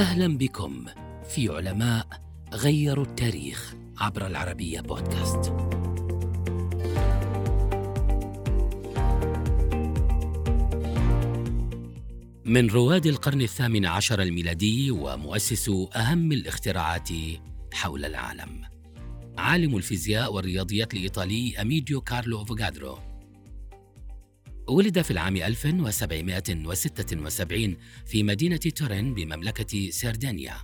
أهلا بكم في علماء غيروا التاريخ عبر العربية بودكاست. من رواد القرن الثامن عشر الميلادي ومؤسس أهم الاختراعات حول العالم. عالم الفيزياء والرياضيات الإيطالي أميديو كارلو أفوغادرو ولد في العام 1776 في مدينة تورين بمملكة سردينيا.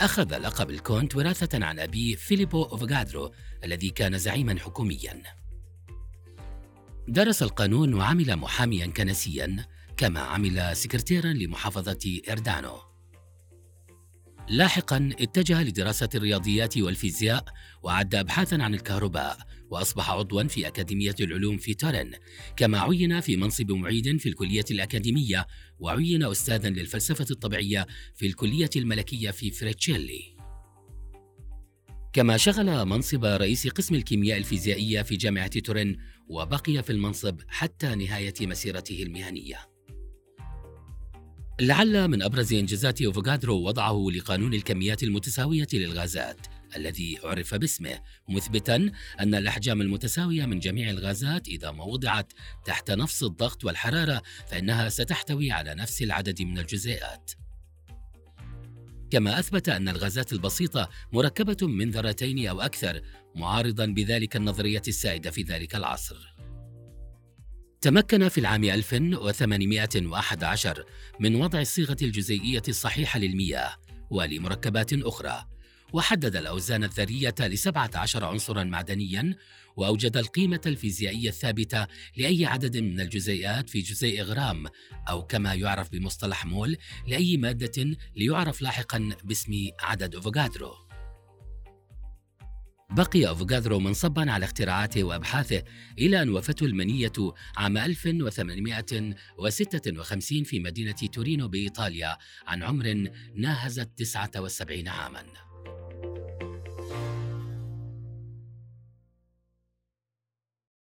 أخذ لقب الكونت وراثة عن أبيه فيليبو أفوغادرو الذي كان زعيما حكوميا. درس القانون وعمل محاميا كنسيا كما عمل سكرتيرا لمحافظة إريدانو. لاحقا اتجه لدراسة الرياضيات والفيزياء وأعد أبحاثا عن الكهرباء وأصبح عضوا في أكاديمية العلوم في تورين. كما عين في منصب معيد في الكلية الأكاديمية وعين أستاذا للفلسفة الطبيعية في الكلية الملكية في فريتشيلي. كما شغل منصب رئيس قسم الكيمياء الفيزيائية في جامعة تورن وبقي في المنصب حتى نهاية مسيرته المهنية. لعل من أبرز إنجازات أوفوغادرو وضعه لقانون الكميات المتساوية للغازات الذي عرف باسمه مثبتا أن الأحجام المتساوية من جميع الغازات إذا ما وضعت تحت نفس الضغط والحرارة فإنها ستحتوي على نفس العدد من الجزيئات. كما أثبت أن الغازات البسيطة مركبة من ذرتين أو أكثر معارضا بذلك النظرية السائدة في ذلك العصر. تمكن في العام 1811 من وضع الصيغة الجزيئية الصحيحة للمياه ولمركبات أخرى وحدد الأوزان الذرية لسبعة عشر عنصرا معدنيا وأوجد القيمة الفيزيائية الثابتة لأي عدد من الجزيئات في جزيء غرام أو كما يعرف بمصطلح مول لأي مادة ليعرف لاحقا باسم عدد أوفوغادرو. بقي أفوغادرو منصبا على اختراعاته وأبحاثه إلى أن وفته المنية عام 1856 في مدينة تورينو بإيطاليا عن عمر ناهز التسعة والسبعين عاماً.